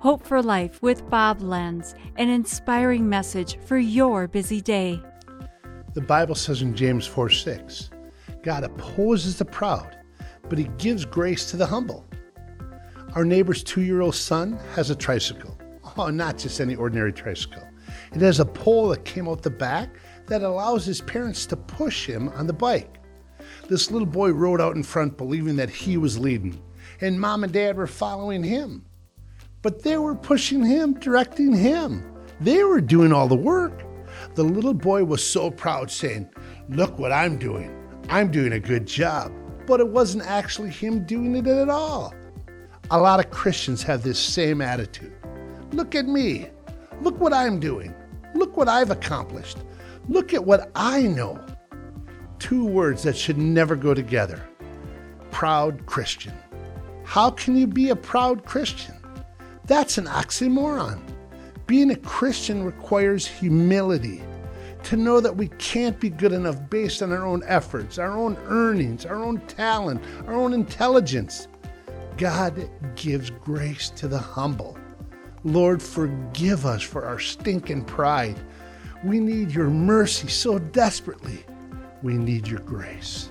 Hope for Life with Bob Lenz, an inspiring message for your busy day. The Bible says in James 4 6, God opposes the proud, but he gives grace to the humble. Our neighbor's two year old son has a tricycle. Oh, not just any ordinary tricycle. It has a pole that came out the back that allows his parents to push him on the bike. This little boy rode out in front believing that he was leading, and mom and dad were following him. But they were pushing him, directing him. They were doing all the work. The little boy was so proud, saying, Look what I'm doing. I'm doing a good job. But it wasn't actually him doing it at all. A lot of Christians have this same attitude. Look at me. Look what I'm doing. Look what I've accomplished. Look at what I know. Two words that should never go together proud Christian. How can you be a proud Christian? That's an oxymoron. Being a Christian requires humility to know that we can't be good enough based on our own efforts, our own earnings, our own talent, our own intelligence. God gives grace to the humble. Lord, forgive us for our stinking pride. We need your mercy so desperately. We need your grace.